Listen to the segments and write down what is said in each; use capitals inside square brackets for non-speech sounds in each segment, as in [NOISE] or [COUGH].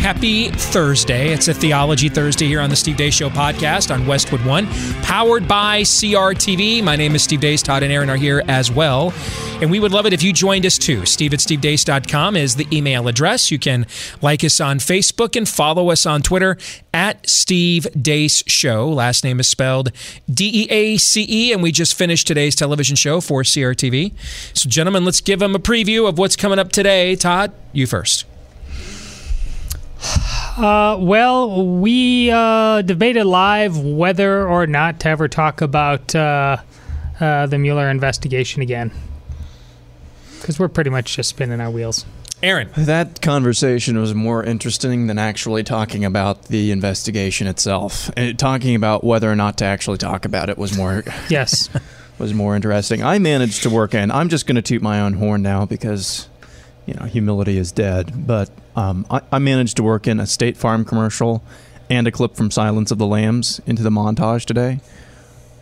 Happy Thursday. It's a Theology Thursday here on the Steve Deace Show podcast on Westwood One, powered by CRTV. My name is Steve Deace. Todd and Aaron are here as well. And we would love it if you joined us too. Steve at stevedeace.com is the email address. You can like us on Facebook and follow us on Twitter at Steve Deace Show. Last name is spelled D E A C E. And we just finished today's television show for CRTV. So, gentlemen, let's give them a preview of what's coming up today. Todd, you first. Uh, well, we uh, debated live whether or not to ever talk about uh, uh the Mueller investigation again. Because we're pretty much just spinning our wheels. Aaron. That conversation was more interesting than actually talking about the investigation itself. And talking about whether or not to actually talk about it was more [LAUGHS] yes was more interesting. I managed to work in. I'm just going to toot my own horn now because you know humility is dead. But um, I, I managed to work in a State Farm commercial and a clip from Silence of the Lambs into the montage today.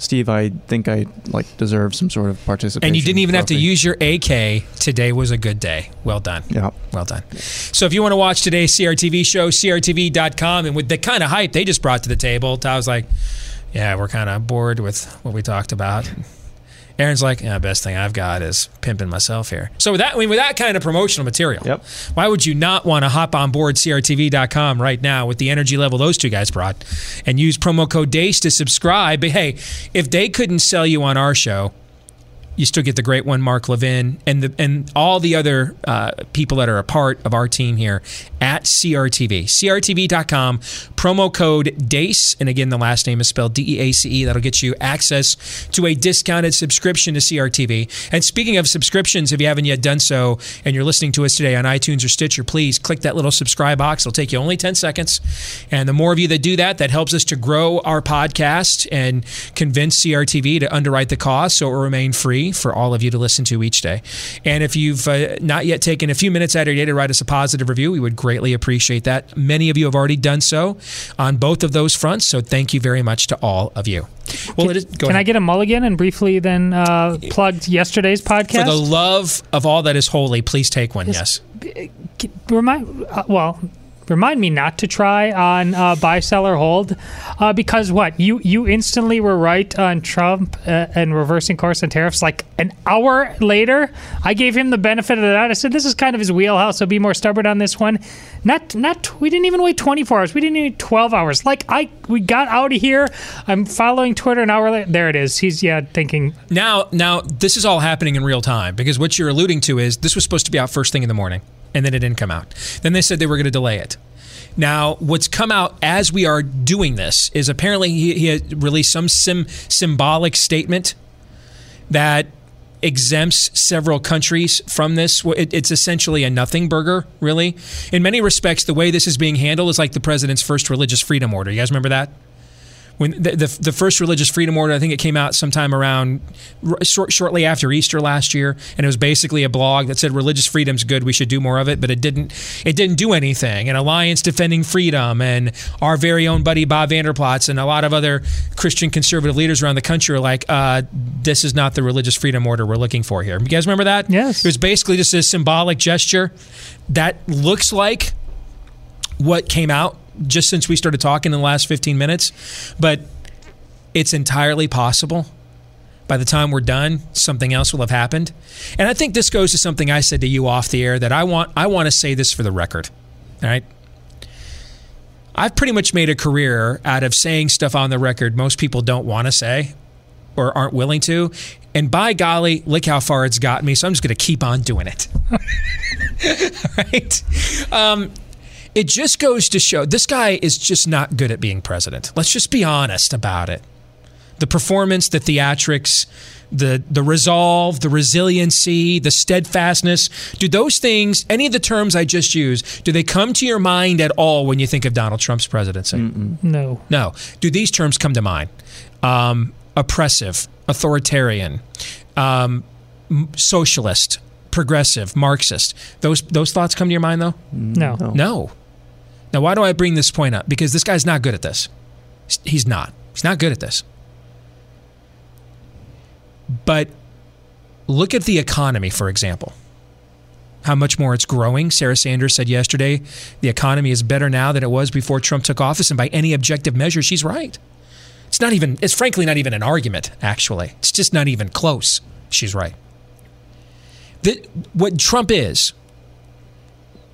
Steve, I think I like deserve some sort of participation. And you didn't even have to use your AK. Today was a good day. Well done. Yeah. Well done. So if you want to watch today's CRTV show, crtv.com, and with the kind of hype they just brought to the table, I was like, yeah, we're kind of bored with what we talked about. Aaron's like, yeah, best thing I've got is pimping myself here. So with that, I mean, with that kind of promotional material, Yep. why would you not want to hop on board CRTV.com right now with the energy level those two guys brought and use promo code DEACE to subscribe? But hey, if they couldn't sell you on our show, you still get the great one, Mark Levin, and the and all the other uh, people that are a part of our team here at CRTV. CRTV.com, promo code DEACE. And again, the last name is spelled D E A C E. That'll get you access to a discounted subscription to CRTV. And speaking of subscriptions, if you haven't yet done so and you're listening to us today on iTunes or Stitcher, please click that little subscribe box. It'll take you only 10 seconds. And the more of you that do that, that helps us to grow our podcast and convince CRTV to underwrite the cost so it will remain free for all of you to listen to each day. And if you've uh, not yet taken a few minutes out of your day to write us a positive review, we would greatly appreciate that. Many of you have already done so on both of those fronts. So thank you very much to all of you. Well, is, go Can I get a mulligan and briefly then uh, plug yesterday's podcast? For the love of all that is holy, please take one. Yes. remind uh, well remind me not to try on uh, buy sell or hold uh, because what? You you instantly were right on Trump uh, and reversing course on tariffs. Like an hour later I gave him the benefit of the doubt. I said this is kind of his wheelhouse so be more stubborn on this one. Not not we didn't even wait 24 hours. We didn't even 12 hours. Like I we got out of here. I'm following Twitter an hour later there it is. He's yeah thinking. Now, now this is all happening in real time because what you're alluding to is this was supposed to be out first thing in the morning, and then it didn't come out. Then they said they were going to delay it. Now, what's come out as we are doing this is apparently he, he released some sim, symbolic statement that exempts several countries from this. It, it's essentially a nothing burger, really. In many respects, the way this is being handled is like the president's first religious freedom order. You guys remember that? When the, the, the first religious freedom order, I think it came out sometime around short, shortly after Easter last year, and it was basically a blog that said religious freedom's good, we should do more of it, but it didn't. It didn't do anything. And Alliance Defending Freedom, and our very own buddy Bob Vander Plaats, and a lot of other Christian conservative leaders around the country are like, uh, "This is not the religious freedom order we're looking for here." You guys remember that? Yes. It was basically just a symbolic gesture that looks like what came out just since we started talking in the last 15 minutes, but it's entirely possible. By the time we're done, something else will have happened. And I think this goes to something I said to you off the air that I want I want to say this for the record. All right? I've pretty much made a career out of saying stuff on the record most people don't want to say or aren't willing to. And by golly, look how far it's got me. So I'm just going to keep on doing it. [LAUGHS] All right. Um, it just goes to show this guy is just not good at being president. Let's just be honest about it. The performance, the theatrics, the the resolve, the resiliency, the steadfastness. Do those things, any of the terms I just used, do they come to your mind at all when you think of Donald Trump's presidency? No. No. Do these terms come to mind? Um, oppressive, authoritarian, um, socialist, progressive, Marxist. Those those thoughts come to your mind though? No. No. Now, why do I bring this point up? Because this guy's not good at this. He's not. He's not good at this. But look at the economy, for example. How much more it's growing. Sarah Sanders said yesterday the economy is better now than it was before Trump took office. And by any objective measure, she's right. It's not even, it's frankly not even an argument, actually. It's just not even close. She's right. The, what Trump is,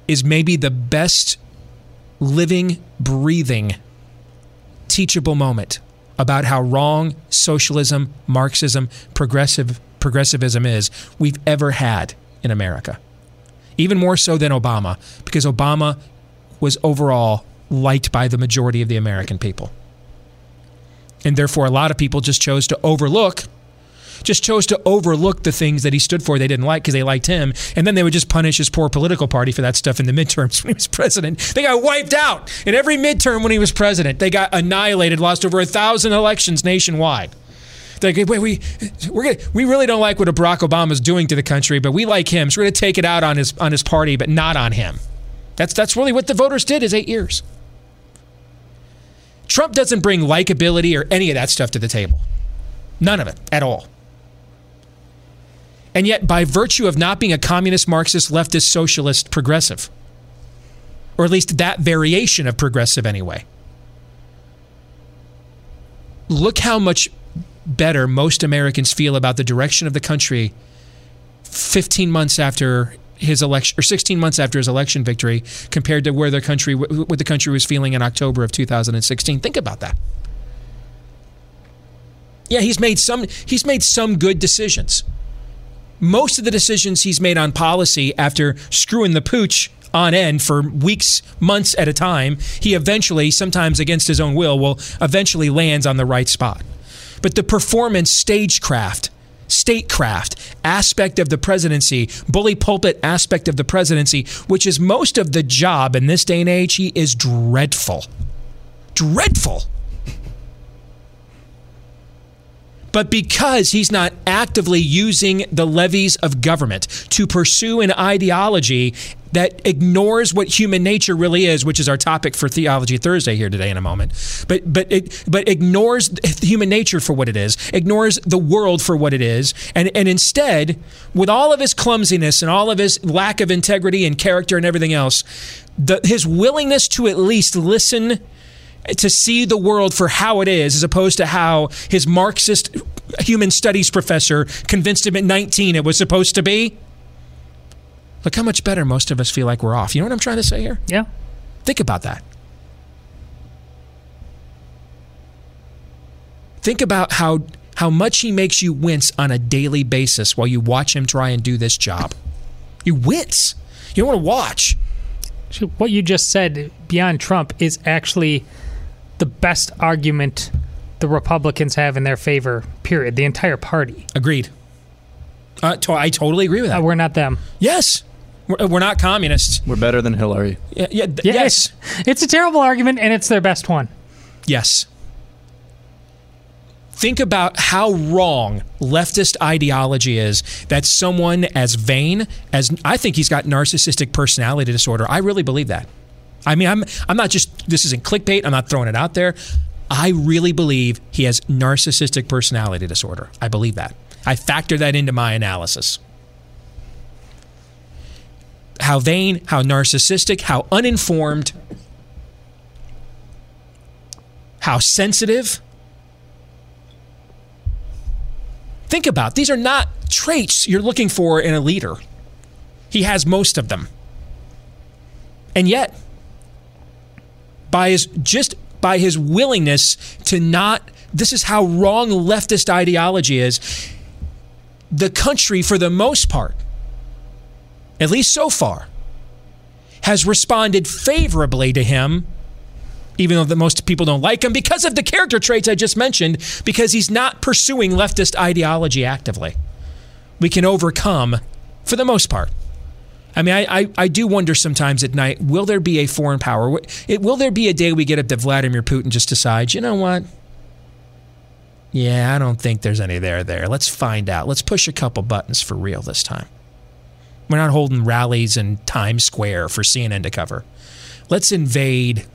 is maybe the best living, breathing, teachable moment about how wrong socialism, Marxism, progressive progressivism is we've ever had in America. Even more so than Obama, because Obama was overall liked by the majority of the American people. And therefore a lot of people just chose to overlook just chose to overlook the things that he stood for they didn't like because they liked him. And then they would just punish his poor political party for that stuff in the midterms [LAUGHS] when he was president. They got wiped out in every midterm when he was president. They got annihilated, lost over a thousand elections nationwide. They're like, wait, we gonna, we really don't like what Barack Obama's doing to the country, but we like him, so we're going to take it out on his on his party, but not on him. That's that's really what the voters did is eight years. Trump doesn't bring likability or any of that stuff to the table. None of it at all. And yet, by virtue of not being a communist, Marxist, leftist, socialist, progressive, or at least that variation of progressive anyway, look how much better most Americans feel about the direction of the country 15 months after his election or 16 months after his election victory compared to where the country what the country was feeling in October of 2016 think about that. Yeah he's made some he's made some good decisions most of the decisions he's made on policy after screwing the pooch on end for weeks, months at a time, he eventually, sometimes against his own will, will eventually lands on the right spot. But the performance stagecraft, statecraft aspect of the presidency, bully pulpit aspect of the presidency, which is most of the job in this day and age, he is dreadful. Dreadful. But because he's not actively using the levies of government to pursue an ideology that ignores what human nature really is, which is our topic for Theology Thursday here today in a moment. But but it but ignores human nature for what it is, ignores the world for what it is, and and instead, with all of his clumsiness and all of his lack of integrity and character and everything else, the, his willingness to at least listen to see the world for how it is, as opposed to how his Marxist human studies professor convinced him at 19 it was supposed to be. Look how much better most of us feel like we're off. You know what I'm trying to say here? Yeah. Think about that. Think about how how much he makes you wince on a daily basis while you watch him try and do this job. You wince. You don't want to watch. What you just said beyond Trump is actually the best argument the Republicans have in their favor. Period. The entire party. Agreed. Uh, to- I totally agree with that. Uh, we're not them. yes, we're, we're not communists. We're better than Hillary. Yeah, yeah, th- Yeah, yes, It's, it's a terrible argument, and it's their best one. yes. Think about how wrong leftist ideology is that someone as vain as I think he's got narcissistic personality disorder. I really believe that. I mean, I'm I'm not just this isn't clickbait. I'm not throwing it out there. I really believe he has narcissistic personality disorder. I believe that. I factor that into my analysis. How vain, how narcissistic, how uninformed, how sensitive. Think about these are not traits you're looking for in a leader. He has most of them. And yet, by his just by his willingness to not this is how wrong leftist ideology is the country for the most part at least so far has responded favorably to him even though that most people don't like him because of the character traits I just mentioned, because he's not pursuing leftist ideology actively. We can overcome, for the most part. I mean, I, I, I do wonder sometimes at night will there be a foreign power? Will- there be a day we get up that Vladimir Putin just decides, you know what? Yeah, I don't think there's any there there. Let's find out. Let's push a couple buttons for real this time. We're not holding rallies in Times Square for CNN to cover. Let's invade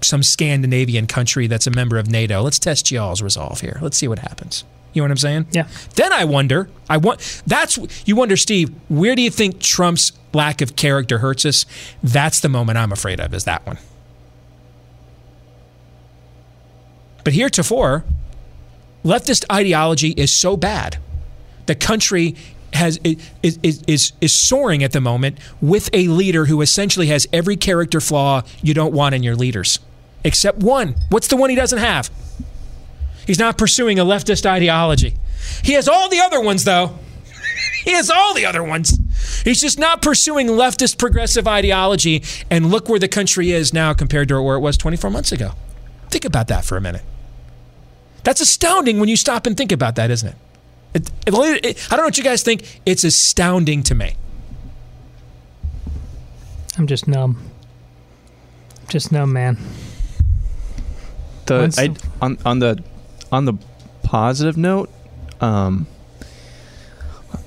some Scandinavian country that's a member of NATO. Let's test y'all's resolve here. Let's see what happens. You know what I'm saying? Yeah. Then I wonder. I want. That's you wonder, Steve. Where do you think Trump's lack of character hurts us? That's the moment I'm afraid of. Is that one? But heretofore, leftist ideology is so bad. The country has is, is, is, is soaring at the moment with a leader who essentially has every character flaw you don't want in your leaders, except one. What's the one he doesn't have? He's not pursuing a leftist ideology. He has all the other ones, though. he has all the other ones. He's just not pursuing leftist progressive ideology. And look where the country is now compared to where it was 24 months ago. Think about that for a minute. That's astounding when you stop and think about that, isn't it? It, it- it- I don't know what you guys think. It's astounding to me. I'm just numb. Just numb, man. The I, the- on on the on the positive note, um,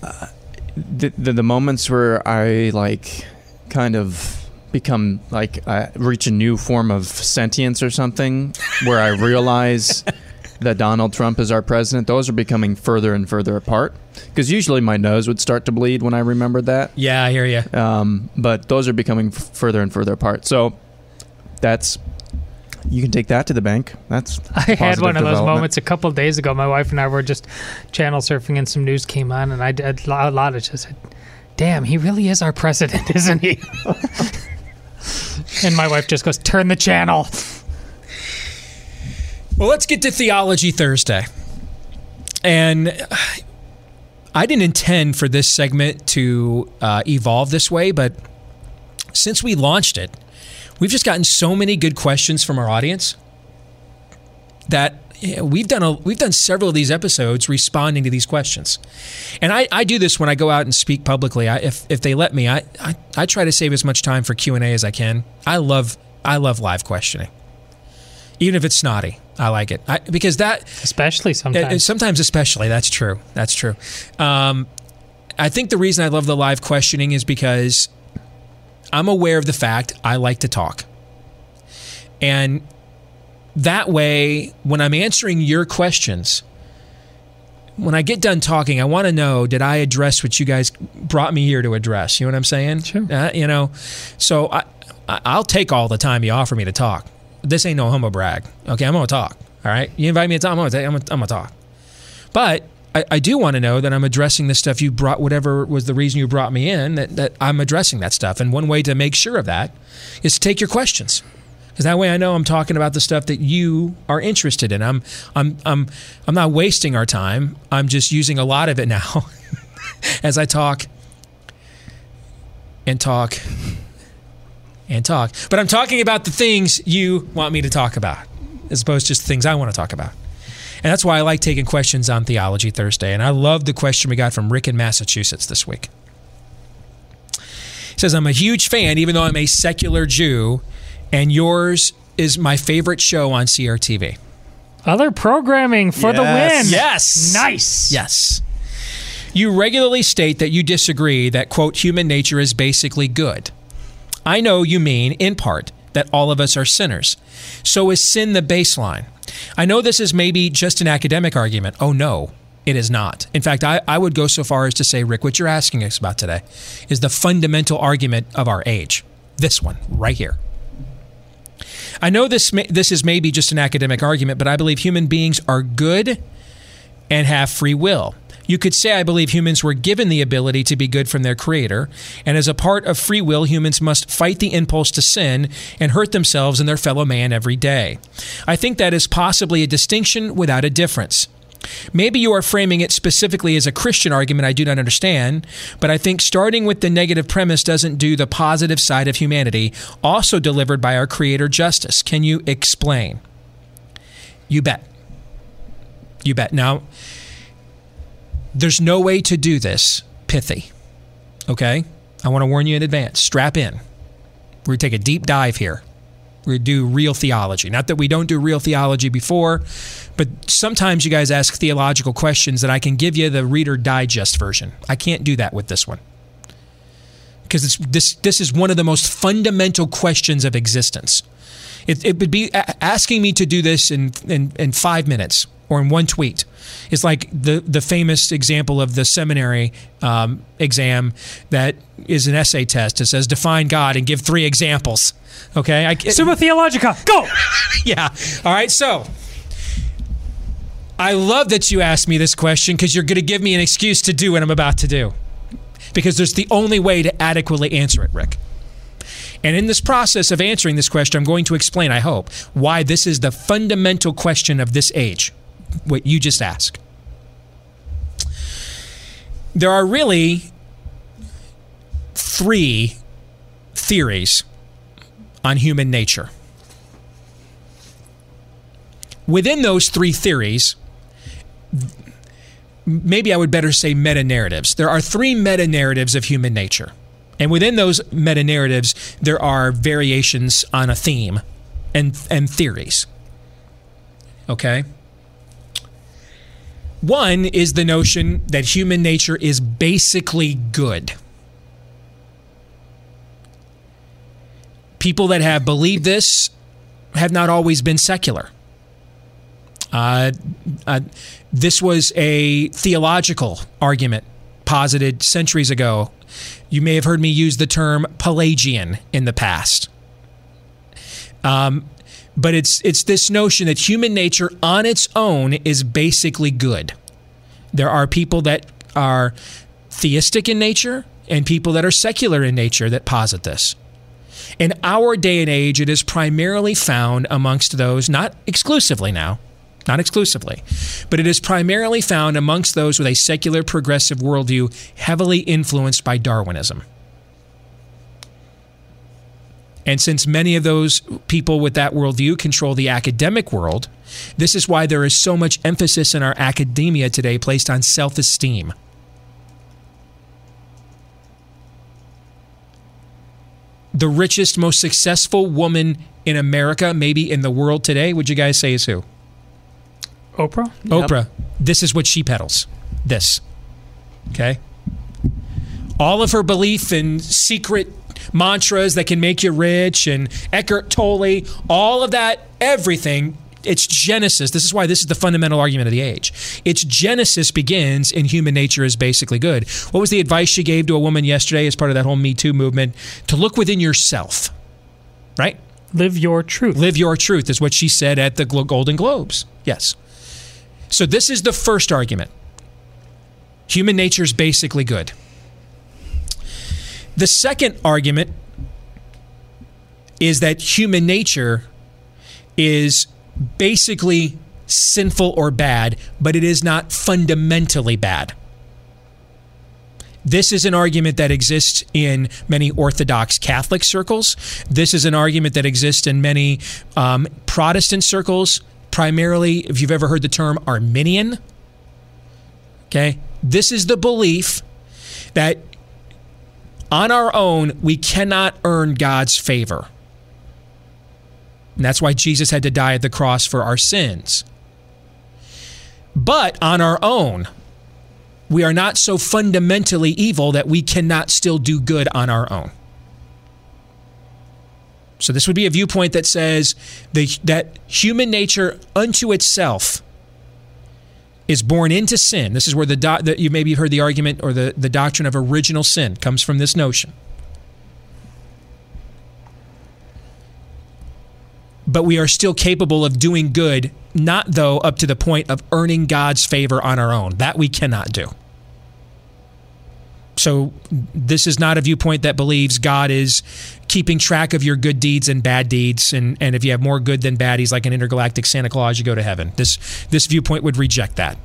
uh, the, the the moments where I like kind of become like I reach a new form of sentience or something, where I realize [LAUGHS] that Donald Trump is our president. Those are becoming further and further apart. Because usually my nose would start to bleed when I remembered that. Yeah, I hear you. Um, but those are becoming f- further and further apart. So that's you can take that to the bank. That's [LAUGHS] I had positive one of those moments a couple of days ago. My wife and I were just channel surfing, and some news came on, and I did a lot of just said, "Damn, he really is our president, [LAUGHS] isn't he?" and my wife just goes, "Turn the channel." Well, let's get to Theology Thursday. And I didn't intend for this segment to uh, evolve this way, but since we launched it, we've just gotten so many good questions from our audience that yeah, we've done a, we've done several of these episodes responding to these questions. And I, I do this when I go out and speak publicly. I, if, if they let me, I, I, I try to save as much time for Q&A as I can. I love I love live questioning. Even if it's snotty, I like it. I, because that Especially uh, sometimes. Sometimes, especially. That's true. That's true. Um, I think the reason I love the live questioning is because I'm aware of the fact I like to talk. And that way, when I'm answering your questions, when I get done talking, I want to know did I address what you guys brought me here to address? You know what I'm saying? Sure. Uh, you know, so I, I'll take all the time you offer me to talk. This ain't no humble brag. Okay, I'm gonna talk. All right, you invite me to talk. I'm gonna, take, I'm gonna, I'm gonna talk. But I, I do want to know that I'm addressing the stuff you brought, whatever was the reason you brought me in, that, that I'm addressing that stuff. And one way to make sure of that is to take your questions. Because that way I know I'm talking about the stuff that you are interested in. I'm, I'm, I'm, I'm not wasting our time. I'm just using a lot of it now [LAUGHS] as I talk and talk and talk. But I'm talking about the things you want me to talk about, as opposed to just things I want to talk about. And that's why I like taking questions on Theology Thursday. And I love the question we got from Rick in Massachusetts this week. He says, I'm a huge fan, even though I'm a secular Jew, and yours is my favorite show on CRTV. Other programming for the win. Yes. Nice. Yes. You regularly state that you disagree that, quote, human nature is basically good. I know you mean, in part, that all of us are sinners. So is sin the baseline? I know this is maybe just an academic argument. Oh, no, it is not. In fact, I, I would go so far as to say, Rick, what you're asking us about today is the fundamental argument of our age. This one, right here. I know this this is maybe just an academic argument, but I believe human beings are good and have free will. You could say I believe humans were given the ability to be good from their creator, and as a part of free will, humans must fight the impulse to sin and hurt themselves and their fellow man every day. I think that is possibly a distinction without a difference. Maybe you are framing it specifically as a Christian argument I do not understand, but I think starting with the negative premise doesn't do the positive side of humanity, also delivered by our Creator justice. Can you explain? You bet. You bet. Now, there's no way to do this pithy. Okay? I want to warn you in advance. Strap in. We're going to take a deep dive here. We're going to do real theology. Not that we don't do real theology before, but sometimes you guys ask theological questions that I can give you the Reader Digest version. I can't do that with this one. Because this, this is one of the most fundamental questions of existence. It, it would be asking me to do this in, in, in five minutes or in one tweet. It's like the, the famous example of the seminary um, exam that is an essay test. It says, define God and give three examples. Okay? I, Summa Theologica, go! [LAUGHS] yeah. All right. So I love that you asked me this question because you're going to give me an excuse to do what I'm about to do. Because there's the only way to adequately answer it, Rick. And in this process of answering this question, I'm going to explain, I hope, why this is the fundamental question of this age, what you just asked. There are really three theories on human nature. Within those three theories, maybe I would better say meta narratives. There are three meta narratives of human nature. And within those meta narratives, there are variations on a theme and, and theories. Okay? One is the notion that human nature is basically good. People that have believed this have not always been secular. Uh, uh, this was a theological argument posited centuries ago. You may have heard me use the term Pelagian in the past. Um, but it's it's this notion that human nature on its own is basically good. There are people that are theistic in nature and people that are secular in nature that posit this. In our day and age, it is primarily found amongst those, not exclusively now, not exclusively, but it is primarily found amongst those with a secular progressive worldview heavily influenced by Darwinism. And since many of those people with that worldview control the academic world, this is why there is so much emphasis in our academia today placed on self esteem. The richest, most successful woman in America, maybe in the world today, would you guys say is who? Oprah? Oprah. This is what she peddles. This. Okay? All of her belief in secret mantras that can make you rich and Eckhart Tolle, all of that, everything. It's Genesis. This is why this is the fundamental argument of the age. Its Genesis begins in human nature is basically good. What was the advice she gave to a woman yesterday as part of that whole Me Too movement? To look within yourself, right? Live your truth. Live your truth is what she said at the Golden Globes. Yes. So this is the first argument. Human nature is basically good. The second argument is that human nature is basically sinful or bad, but it is not fundamentally bad. This is an argument that exists in many Orthodox Catholic circles. This is an argument that exists in many um, Protestant circles, primarily, if you've ever heard the term Arminian. Okay? This is the belief that on our own, we cannot earn God's favor. And that's why Jesus had to die at the cross for our sins. But on our own, we are not so fundamentally evil that we cannot still do good on our own. So this would be a viewpoint that says the, that human nature unto itself is born into sin. This is where the, do, the you maybe heard the argument or the, the doctrine of original sin comes from this notion. But we are still capable of doing good, not though up to the point of earning God's favor on our own. That we cannot do. So, this is not a viewpoint that believes God is keeping track of your good deeds and bad deeds. And, and if you have more good than bad, he's like an intergalactic Santa Claus, you go to heaven. This, this viewpoint would reject that.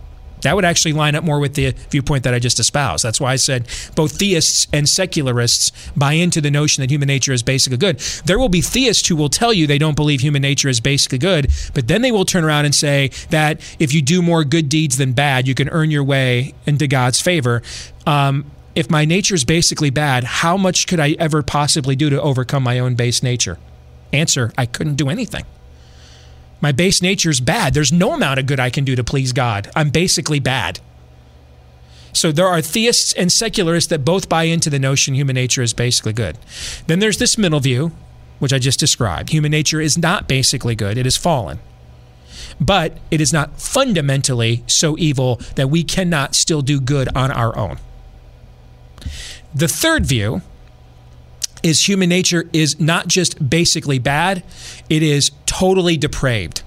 That would actually line up more with the viewpoint that I just espoused. That's why I said both theists and secularists buy into the notion that human nature is basically good. There will be theists who will tell you they don't believe human nature is basically good, but then they will turn around and say that if you do more good deeds than bad, you can earn your way into God's favor. Um, if my nature is basically bad, how much could I ever possibly do to overcome my own base nature? Answer I couldn't do anything. My base nature is bad. There's no amount of good I can do to please God. I'm basically bad. So there are theists and secularists that both buy into the notion human nature is basically good. Then there's this middle view, which I just described. Human nature is not basically good, it is fallen. But it is not fundamentally so evil that we cannot still do good on our own. The third view is human nature is not just basically bad, it is totally depraved.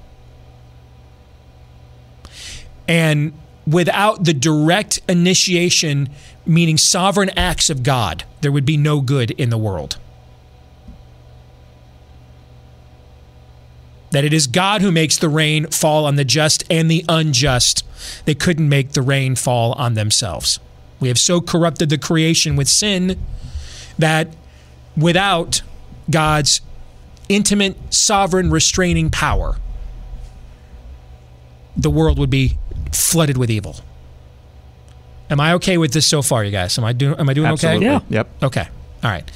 And without the direct initiation, meaning sovereign acts of God, there would be no good in the world. That it is God who makes the rain fall on the just and the unjust. They couldn't make the rain fall on themselves. We have so corrupted the creation with sin that without God's intimate, sovereign, restraining power, the world would be flooded with evil. Am I okay with this so far, you guys? Am I doing? Am I doing Absolutely. okay? Yep. Okay. All right.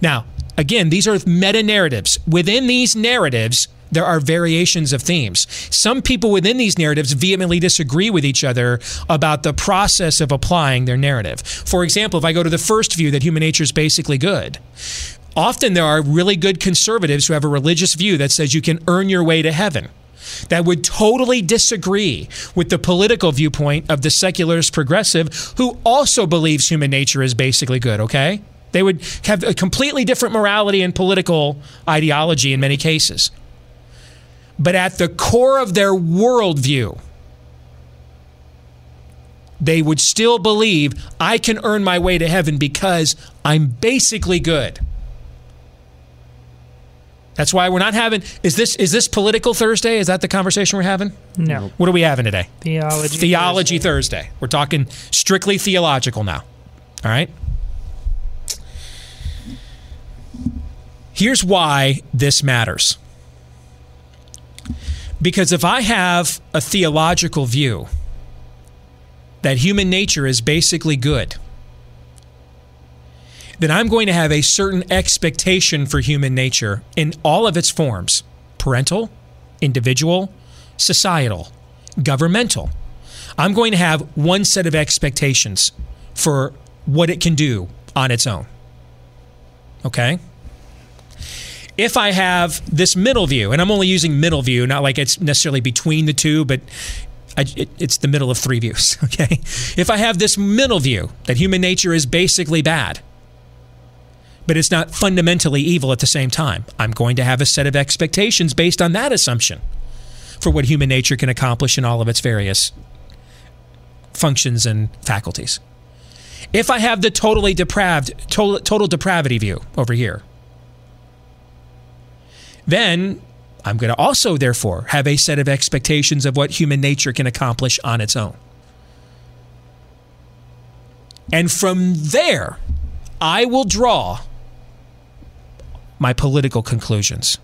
Now, again, these are meta narratives. Within these narratives, there are variations of themes. Some people within these narratives vehemently disagree with each other about the process of applying their narrative. For example, if I go to the first view that human nature is basically good, often there are really good conservatives who have a religious view that says you can earn your way to heaven. That would totally disagree with the political viewpoint of the secularist progressive who also believes human nature is basically good, okay? They would have a completely different morality and political ideology in many cases. But at the core of their worldview, they would still believe I can earn my way to heaven because I'm basically good. That's why we're not having is this is this political Thursday? Is that the conversation we're having? No. What are we having today? Theology. Theology Thursday. We're talking strictly theological now. All right? Here's why this matters. Because if I have a theological view that human nature is basically good, then I'm going to have a certain expectation for human nature in all of its forms parental, individual, societal, governmental. I'm going to have one set of expectations for what it can do on its own. Okay? If I have this middle view, and I'm only using middle view, not like it's necessarily between the two, but I, it, it's the middle of three views. [LAUGHS] Okay? If I have this middle view that human nature is basically bad, but it's not fundamentally evil at the same time. I'm going to have a set of expectations based on that assumption for what human nature can accomplish in all of its various functions and faculties. If I have the totally depraved, total, total depravity view over here, then I'm going to also, therefore, have a set of expectations of what human nature can accomplish on its own. And from there, I will draw my political conclusions.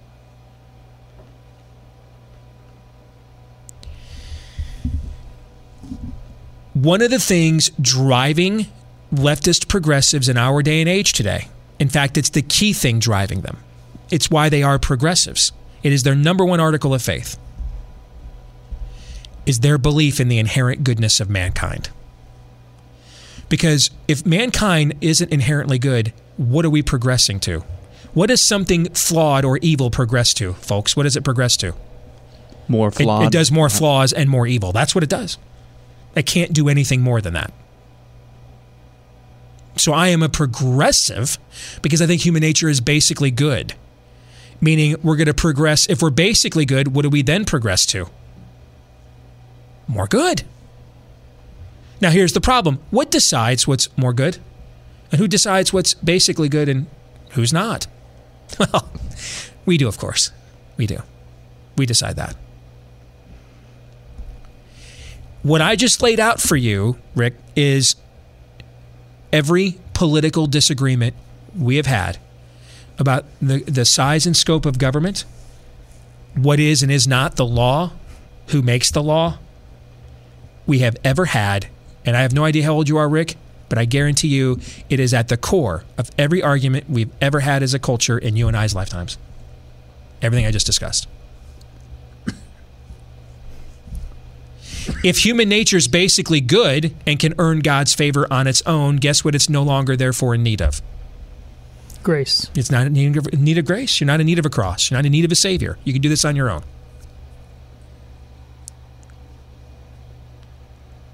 One of the things driving leftist progressives in our day and age today, in fact, it's the key thing driving them, it's why they are progressives. It is their number one article of faith, is their belief in the inherent goodness of mankind. Because if mankind isn't inherently good, what are we progressing to? What does something flawed or evil progress to, folks? What does it progress to? More It, flawed. it does more uh-huh. flaws and more evil. That's what it does. It can't do anything more than that. So I am a progressive because I think human nature is basically good. Meaning we're going to progress. If we're basically good, what do we then progress to? More good. Now here's the problem. What decides what's more good? And who decides what's basically good and who's not? [LAUGHS] Well, we do, of course. We do. We decide that. What I just laid out for you, Rick, is every political disagreement we have had about the, the size and scope of government, what is and is not the law, who makes the law, we have ever had. And I have no idea how old you are, Rick, but I guarantee you it is at the core of every argument we've ever had as a culture in you and I's lifetimes. Everything I just discussed. if human nature is basically good and can earn God's favor on its own, guess what it's no longer therefore in need of? Grace. It's not in need of, need of grace. You're not in need of a cross. You're not in need of a savior. You can do this on your own.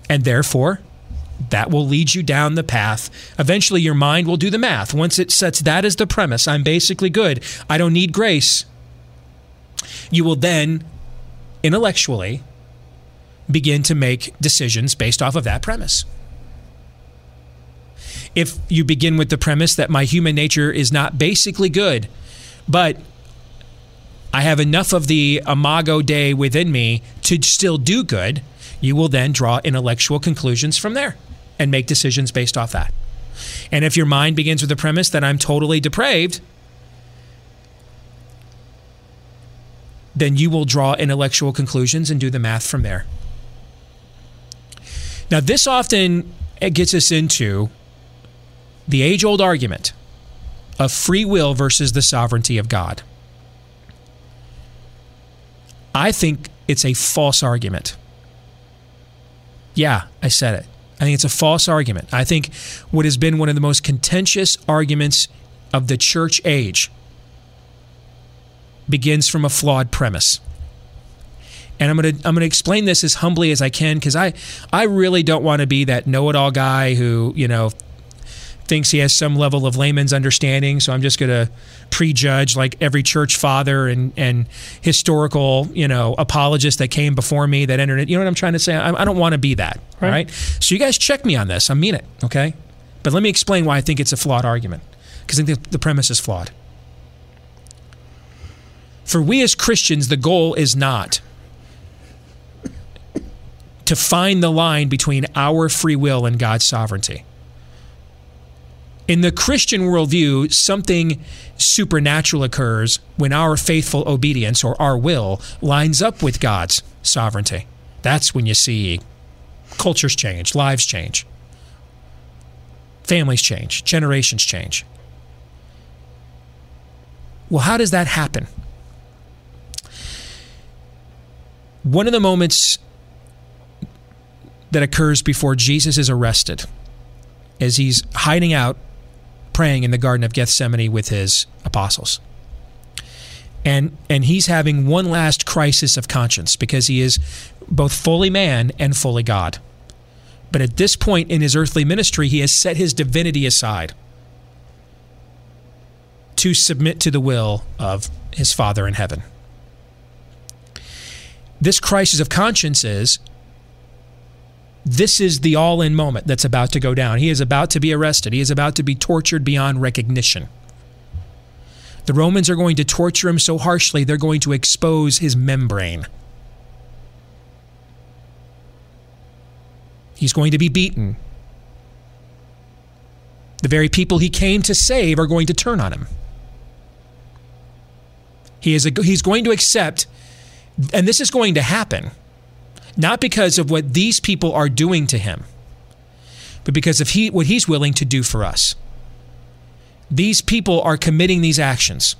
And therefore, that will lead you down the path. Eventually, your mind will do the math. Once it sets that as the premise, I'm basically good, I don't need grace, you will then intellectually begin to make decisions based off of that premise. If you begin with the premise that my human nature is not basically good, but I have enough of the imago Dei within me to still do good, you will then draw intellectual conclusions from there and make decisions based off that. And if your mind begins with the premise that I'm totally depraved, then you will draw intellectual conclusions and do the math from there. Now, this often gets us into the age old argument of free will versus the sovereignty of God. I think it's a false argument. Yeah, I said it. I think it's a false argument. I think what has been one of the most contentious arguments of the church age begins from a flawed premise. And I'm going to I'm going to explain this as humbly as I can cuz I I really don't want to be that know-it-all guy who, you know, thinks he has some level of layman's understanding, so I'm just going to prejudge like every church father and and historical, you know, apologist that came before me that entered it. You know what I'm trying to say? I, I don't want to be that. Right. right. So you guys check me on this. I mean it. Okay. But let me explain why I think it's a flawed argument because I think the, the premise is flawed. For we as Christians, the goal is not to find the line between our free will and God's sovereignty. In the Christian worldview, something supernatural occurs when our faithful obedience or our will lines up with God's sovereignty. That's when you see cultures change, lives change, families change, generations change. Well, how does that happen? One of the moments that occurs before Jesus is arrested as he's hiding out praying in the Garden of Gethsemane with his apostles. And, and he's having one last crisis of conscience because he is both fully man and fully God. But at this point in his earthly ministry, he has set his divinity aside to submit to the will of his Father in heaven this crisis of conscience is this is the all in moment that's about to go down. He is about to be arrested, he is about to be tortured beyond recognition. The Romans are going to torture him so harshly, they're going to expose his membrane. He's going to be beaten. The very people he came to save are going to turn on him. He is a, he's going to accept and this is going to happen, not because of what these people are doing to him, but because of he, what he's willing to do for us. These people are committing these actions,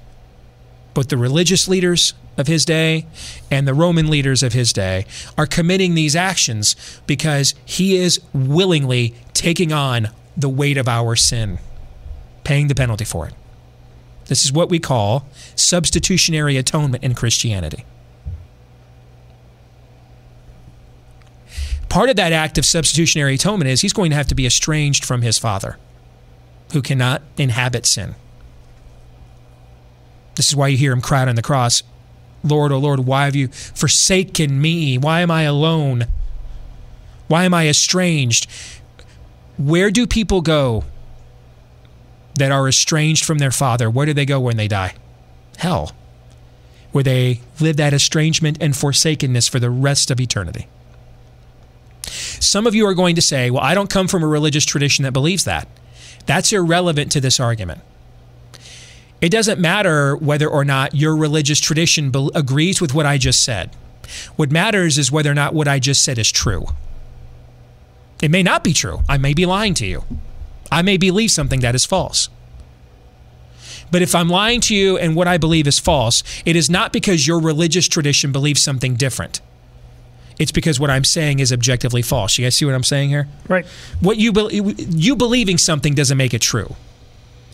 both the religious leaders of his day and the Roman leaders of his day are committing these actions because he is willingly taking on the weight of our sin, paying the penalty for it. This is what we call substitutionary atonement in Christianity. Part of that act of substitutionary atonement is he's going to have to be estranged from his father who cannot inhabit sin. This is why you hear him cry on the cross, Lord, oh Lord, why have you forsaken me? Why am I alone? Why am I estranged? Where do people go that are estranged from their father? Where do they go when they die? Hell, where they live that estrangement and forsakenness for the rest of eternity. Some of you are going to say, well, I don't come from a religious tradition that believes that. That's irrelevant to this argument. It doesn't matter whether or not your religious tradition be- agrees with what I just said. What matters is whether or not what I just said is true. It may not be true. I may be lying to you. I may believe something that is false. But if I'm lying to you and what I believe is false, it is not because your religious tradition believes something different. It's because what I'm saying is objectively false. You guys see what I'm saying here? Right. What you be- you believing something doesn't make it true.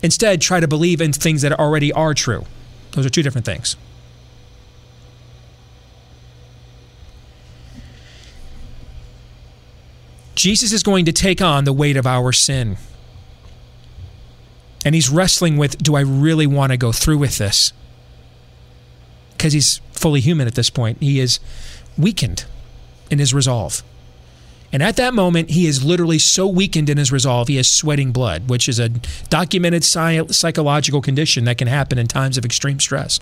Instead, try to believe in things that already are true. Those are two different things. Jesus is going to take on the weight of our sin. And he's wrestling with do I really want to go through with this? Because he's fully human at this point. He is weakened in his resolve. And at that moment, he is literally so weakened in his resolve, he is sweating blood, which is a documented sci- psychological condition that can happen in times of extreme stress.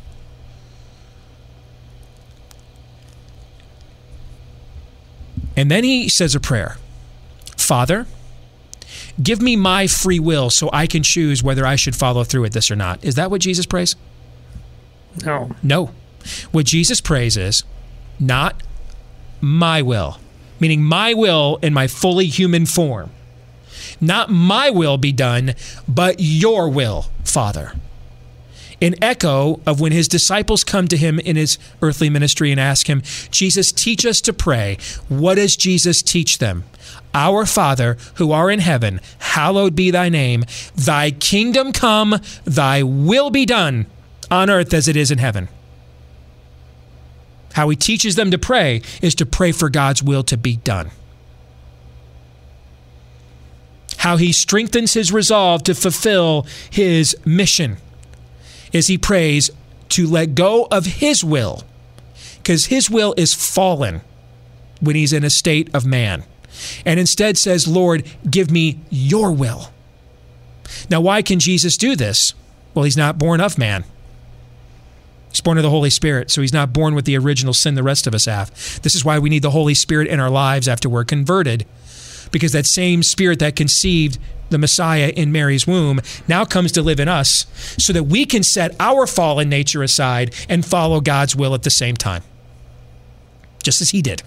And then he says a prayer Father, give me my free will so I can choose whether I should follow through with this or not. Is that what Jesus prays? No. No. What Jesus prays is not my will, meaning my will in my fully human form. Not my will be done, but your will, Father. An echo of when his disciples come to him in his earthly ministry and ask him, Jesus, teach us to pray. What does Jesus teach them? Our Father, who are in heaven, hallowed be thy name. Thy kingdom come, thy will be done on earth as it is in heaven. How he teaches them to pray is to pray for God's will to be done. How he strengthens his resolve to fulfill his mission is he prays to let go of his will because his will is fallen when he's in a state of man and instead says, Lord, give me your will. Now, why can Jesus do this? Well, he's not born of man. He's born of the Holy Spirit, so he's not born with the original sin the rest of us have. This is why we need the Holy Spirit in our lives after we're converted, because that same Spirit that conceived the Messiah in Mary's womb now comes to live in us so that we can set our fallen nature aside and follow God's will at the same time, just as he did.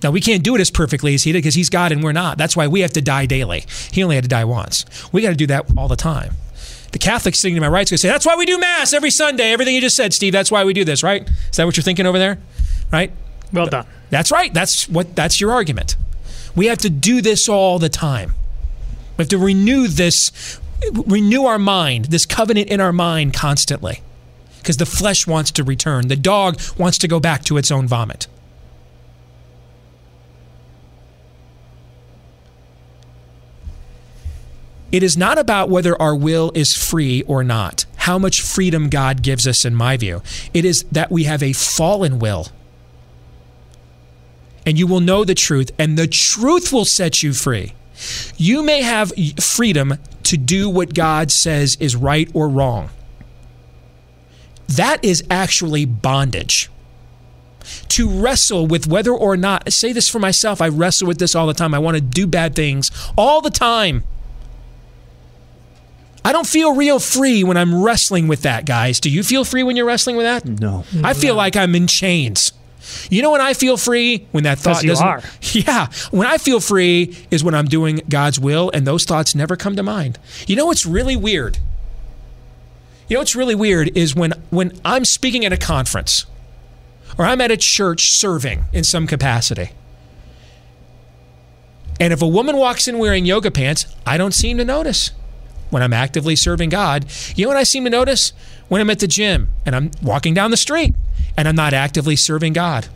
Now, we can't do it as perfectly as he did because he's God and we're not. That's why we have to die daily. He only had to die once. We got to do that all the time. The Catholics sitting to my right is going to say, that's why we do Mass every Sunday. Everything you just said, Steve, that's why we do this, right? Is that what you're thinking over there? Right? Well done. That's right. That's what that's your argument. We have to do this all the time. We have to renew this, renew our mind, this covenant in our mind constantly. Because the flesh wants to return. The dog wants to go back to its own vomit. It is not about whether our will is free or not, how much freedom God gives us, in my view. It is that we have a fallen will. And you will know the truth, and the truth will set you free. You may have freedom to do what God says is right or wrong. That is actually bondage. To wrestle with whether or not, I say this for myself, I wrestle with this all the time. I want to do bad things all the time. I don't feel real free when I'm wrestling with that, guys. Do you feel free when you're wrestling with that? No. I feel like I'm in chains. You know when I feel free? When that thought you doesn't. are. [LAUGHS] Yeah. When I feel free is when I'm doing God's will and those thoughts never come to mind. You know what's really weird? You know what's really weird is when when I'm speaking at a conference or I'm at a church serving in some capacity. And if a woman walks in wearing yoga pants, I don't seem to notice when I'm actively serving God. You know what I seem to notice? When I'm at the gym and I'm walking down the street and I'm not actively serving God.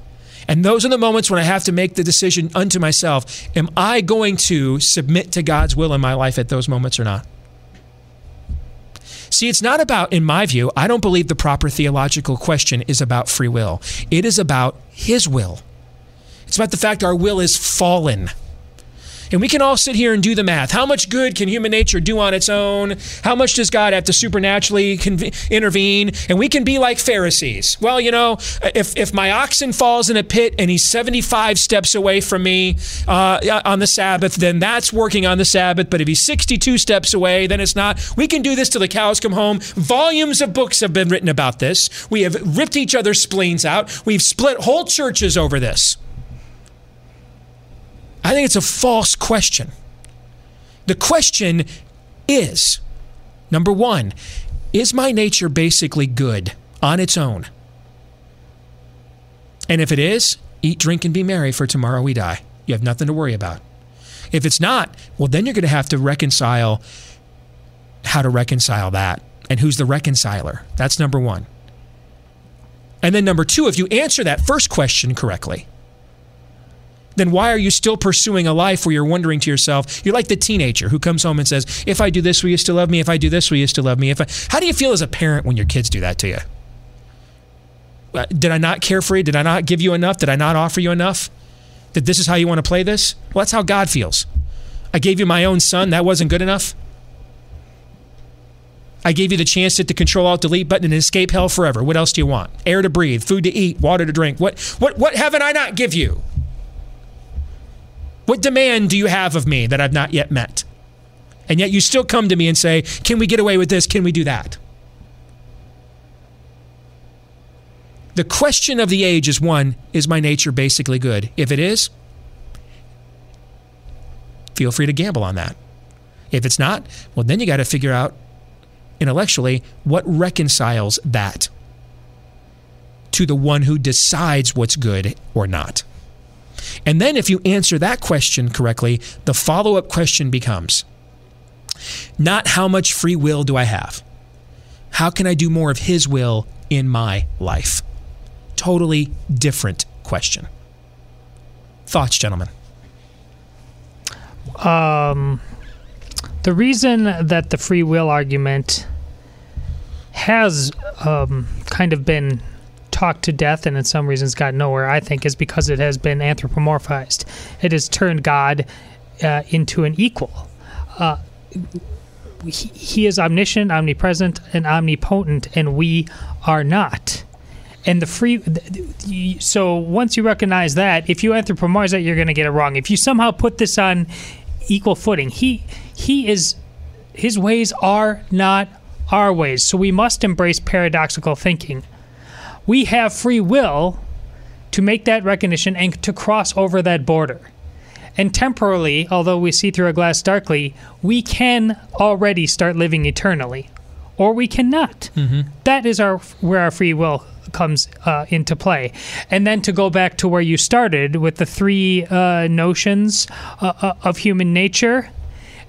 And those are the moments when I have to make the decision unto myself am I going to submit to God's will in my life at those moments or not? See, it's not about, in my view, I don't believe the proper theological question is about free will. It is about His will. It's about the fact our will is fallen. And we can all sit here and do the math. How much good can human nature do on its own? How much does God have to supernaturally intervene? And we can be like Pharisees. Well, you know, if, if my oxen falls in a pit and he's 75 steps away from me uh, on the Sabbath, then that's working on the Sabbath. But if he's 62 steps away, then it's not. We can do this till the cows come home. Volumes of books have been written about this. We have ripped each other's spleens out. We've split whole churches over this. I think it's a false question. The question is number one, is my nature basically good on its own? And if it is, eat, drink, and be merry, for tomorrow we die. You have nothing to worry about. If it's not, well, then you're going to have to reconcile how to reconcile that and who's the reconciler. That's number one. And then number two, if you answer that first question correctly, then why are you still pursuing a life where you're wondering to yourself, you're like the teenager who comes home and says, if I do this, will you still love me? If I do this, will you still love me? If I, how do you feel as a parent when your kids do that to you? Uh, did I not care for you? Did I not give you enough? Did I not offer you enough? That this is how you want to play this? Well, that's how God feels. I gave you my own son. That wasn't good enough. I gave you the chance to hit the control alt delete button and escape hell forever. What else do you want? Air to breathe, food to eat, water to drink. What what what haven't I not give you? What demand do you have of me that I've not yet met? And yet you still come to me and say, "Can we get away with this? Can we do that?" The question of the age is one, is my nature basically good? If it is, feel free to gamble on that. If it's not, well then you got to figure out intellectually what reconciles that to the one who decides what's good or not. And then, if you answer that question correctly, the follow up question becomes not how much free will do I have? How can I do more of His will in my life? Totally different question. Thoughts, gentlemen? Um, the reason that the free will argument has um, kind of been talked to death and in some reasons got nowhere, I think, is because it has been anthropomorphized. It has turned God uh, into an equal. Uh, he, he is omniscient, omnipresent, and omnipotent, and we are not. And the free, so once you recognize that, if you anthropomorphize that, you're going to get it wrong. If you somehow put this on equal footing, he he is, his ways are not our ways. So we must embrace paradoxical thinking we have free will to make that recognition and to cross over that border. And temporarily, although we see through a glass darkly, we can already start living eternally, or we cannot. Mm-hmm. That is our where our free will comes uh, into play. And then to go back to where you started with the three uh, notions uh, uh of human nature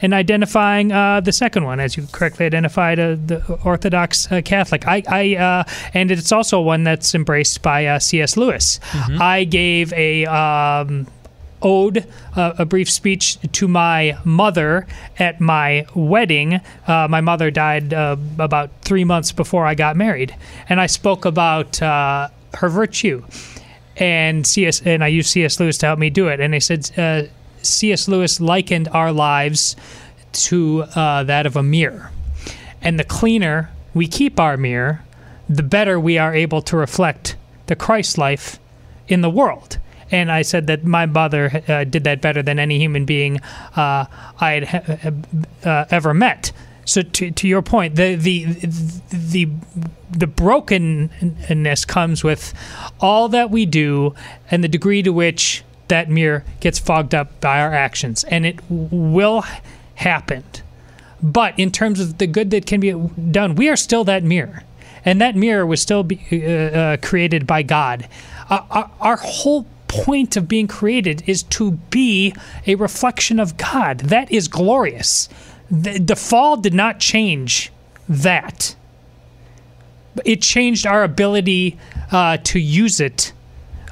and identifying uh, the second one, as you correctly identified, uh, the Orthodox uh, Catholic. I, I uh, and it's also one that's embraced by uh, C.S. Lewis. Mm-hmm. I gave a. Um, ode, uh, a brief speech to my mother at my wedding. Uh, my mother died uh, about three months before I got married, and I spoke about uh, her virtue. And C.S. and I used C.S. Lewis to help me do it. And they said uh, C.S. Lewis likened our lives to uh, that of a mirror. And the cleaner we keep our mirror, the better we are able to reflect the Christ life in the world. And I said that my mother uh, did that better than any human being uh, I had uh, ever met. So to, to your point, the the the the brokenness comes with all that we do and the degree to which that mirror gets fogged up by our actions, and it will happen. But in terms of the good that can be done, we are still that mirror, and that mirror was still be, uh, uh, created by God. Uh, our, our whole point of being created is to be a reflection of God. That is glorious. The, the fall did not change that. It changed our ability uh, to use it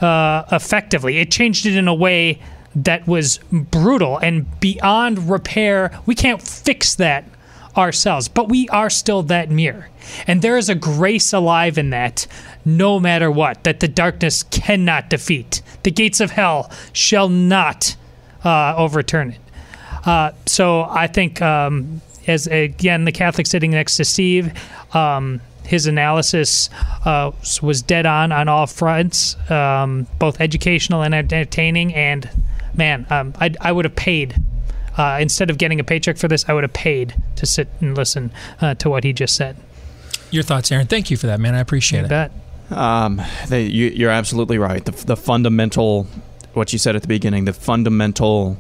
uh, effectively. It changed it in a way that was brutal and beyond repair. We can't fix that ourselves, but we are still that mirror. And there is a grace alive in that, no matter what, that the darkness cannot defeat. The gates of hell shall not uh, overturn it. Uh, so I think um, as again the Catholic sitting next to Steve. Um, his analysis uh, was dead on on all fronts, um, both educational and entertaining. And man, um, I, I would have paid uh, instead of getting a paycheck for this. I would have paid to sit and listen uh, to what he just said. Your thoughts, Aaron? Thank you for that, man. I appreciate You it. bet. Um, they, you, you're absolutely right. The, the fundamental, what you said at the beginning, the fundamental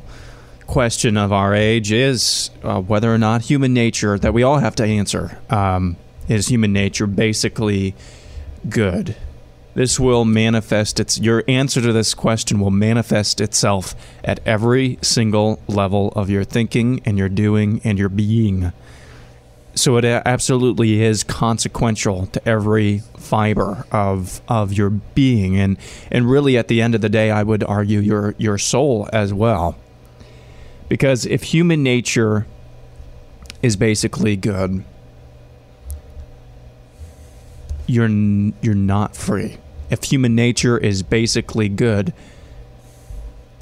question of our age is uh, whether or not human nature, that we all have to answer, um, is human nature basically good? This will manifest its, your answer to this question will manifest itself at every single level of your thinking and your doing and your being. So it absolutely is consequential to every fiber of of your being, and and really at the end of the day, I would argue your your soul as well. Because if human nature is basically good, you're you're not free. If human nature is basically good,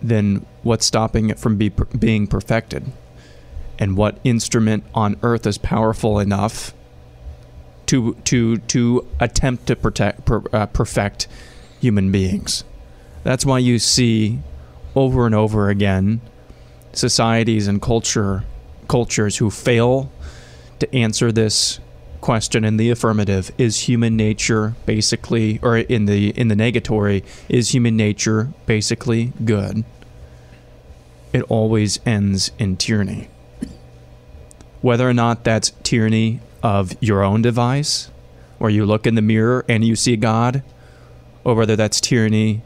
then what's stopping it from be, being perfected? and what instrument on earth is powerful enough to to to attempt to protect per, uh, perfect human beings. That's why you see over and over again societies and culture cultures who fail to answer this question in the affirmative is human nature basically or in the in the negatory is human nature basically good? It always ends in tyranny. Whether or not that's tyranny of your own device, where you look in the mirror and you see God, or whether that's tyranny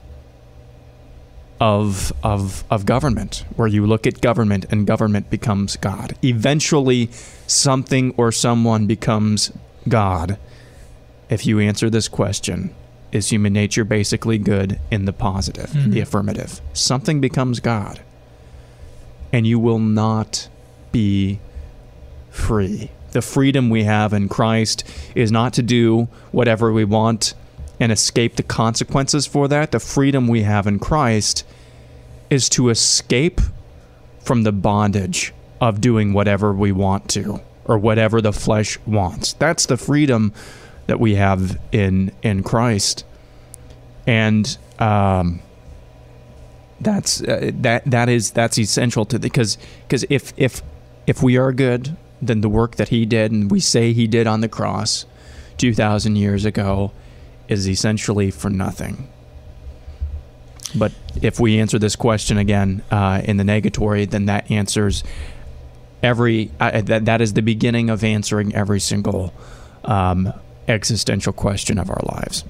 of of of government, where you look at government and government becomes God. Eventually, something or someone becomes God. If you answer this question, is human nature basically good in the positive, in the hmm. affirmative? Something becomes God, and you will not be free. The freedom we have in Christ is not to do whatever we want and escape the consequences for that. The freedom we have in Christ is to escape from the bondage of doing whatever we want to or whatever the flesh wants. That's the freedom that we have in in Christ. And um that's uh, that that is that's essential to because because if if if we are good then the work that he did and we say he did on the cross 2000 years ago is essentially for nothing but if we answer this question again uh, in the negatory then that answers every uh, that, that is the beginning of answering every single um, existential question of our lives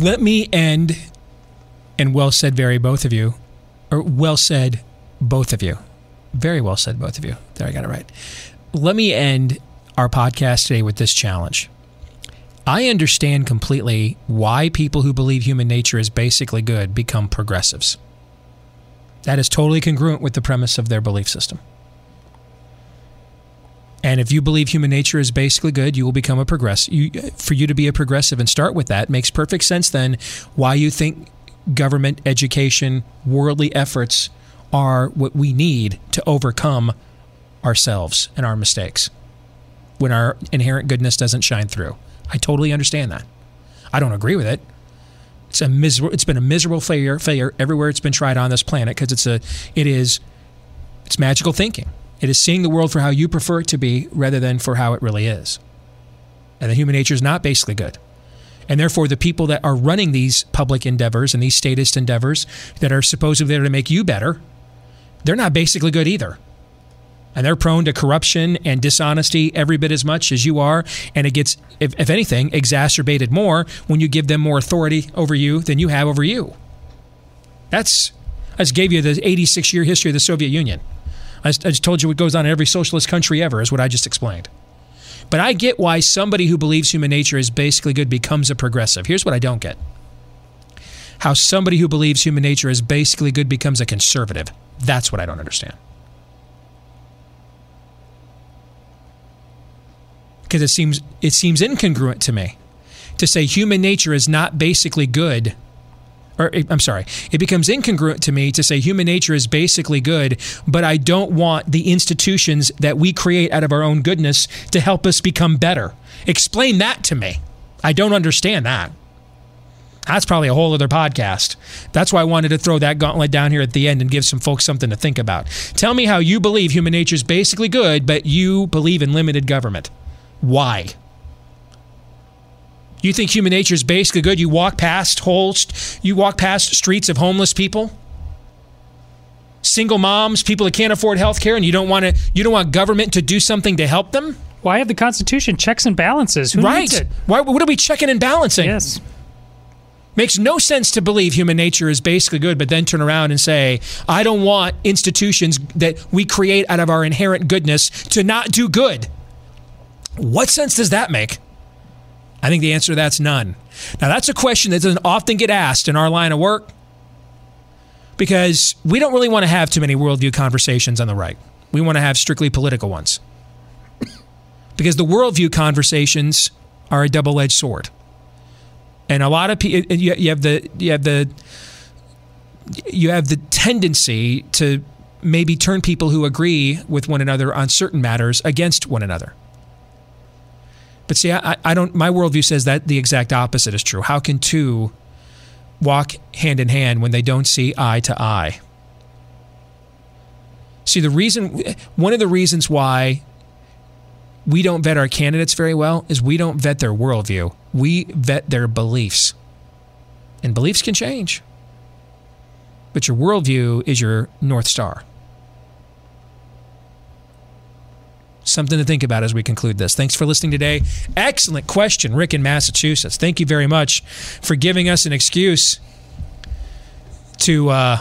Let me end, and well said, very both of you, or well said, both of you. Very well said, both of you. There, I got it right. Let me end our podcast today with this challenge. I understand completely why people who believe human nature is basically good become progressives. That is totally congruent with the premise of their belief system. And if you believe human nature is basically good, you will become a progressive. You, for you to be a progressive and start with that makes perfect sense. Then why you think government, education, worldly efforts are what we need to overcome ourselves and our mistakes when our inherent goodness doesn't shine through. I totally understand that. I don't agree with it. It's a miserable. It's been a miserable failure. Failure everywhere it's been tried on this planet because it's a. It is. It's magical thinking. It is seeing the world for how you prefer it to be rather than for how it really is. And the human nature is not basically good. And therefore, the people that are running these public endeavors and these statist endeavors that are supposedly there to make you better, they're not basically good either. And they're prone to corruption and dishonesty every bit as much as you are. And it gets, if, if anything, exacerbated more when you give them more authority over you than you have over you. That's, I just gave you the 86 year history of the Soviet Union. I just, I just told you what goes on in every socialist country ever, is what I just explained. But I get why somebody who believes human nature is basically good becomes a progressive. Here's what I don't get how somebody who believes human nature is basically good becomes a conservative. That's what I don't understand. Because it seems it seems incongruent to me to say human nature is not basically good or eh, I'm sorry, it becomes incongruent to me to say human nature is basically good, but I don't want the institutions that we create out of our own goodness to help us become better. Explain that to me. I don't understand that. That's probably a whole other podcast. That's why I wanted to throw that gauntlet down here at the end and give some folks something to think about. Tell me how you believe human nature is basically good, but you believe in limited government. Why? You think human nature is basically good? You walk past whole, you walk past streets of homeless people, single moms, people that can't afford health care, and you don't want to. You don't want government to do something to help them. Why have the Constitution checks and balances? Who right? needs it? Why? What are we checking and balancing? Yes. Makes no sense to believe human nature is basically good, but then turn around and say, I don't want institutions that we create out of our inherent goodness to not do good. What sense does that make? I think the answer to that's none. Now, that's a question that doesn't often get asked in our line of work because we don't really want to have too many worldview conversations on the right. We want to have strictly political ones [COUGHS] because the worldview conversations are a double edged sword. And a lot of people, you have the, you have the, you have the tendency to maybe turn people who agree with one another on certain matters against one another. But see, I, I don't. My worldview says that the exact opposite is true. How can two walk hand in hand when they don't see eye to eye? See, the reason, one of the reasons why we don't vet our candidates very well is we don't vet their worldview. We vet their beliefs. And beliefs can change. But your worldview is your North Star. Something to think about as we conclude this. Thanks for listening today. Excellent question, Rick in Massachusetts. Thank you very much for giving us an excuse to uh,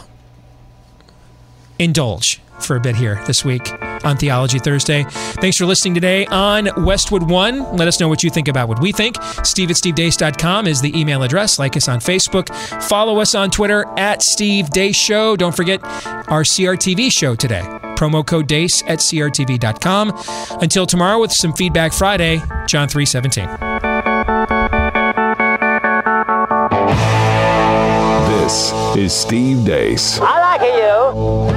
indulge for a bit here this week on Theology Thursday. Thanks for listening today on Westwood One. Let us know what you think about what we think. Steve at stevedeace.com is the email address. Like us on Facebook. Follow us on Twitter at Steve Deace Show. Don't forget our CRTV show today. Promo code DEACE at crtv.com. Until tomorrow with some Feedback Friday, John 317. This is Steve Deace. I like you.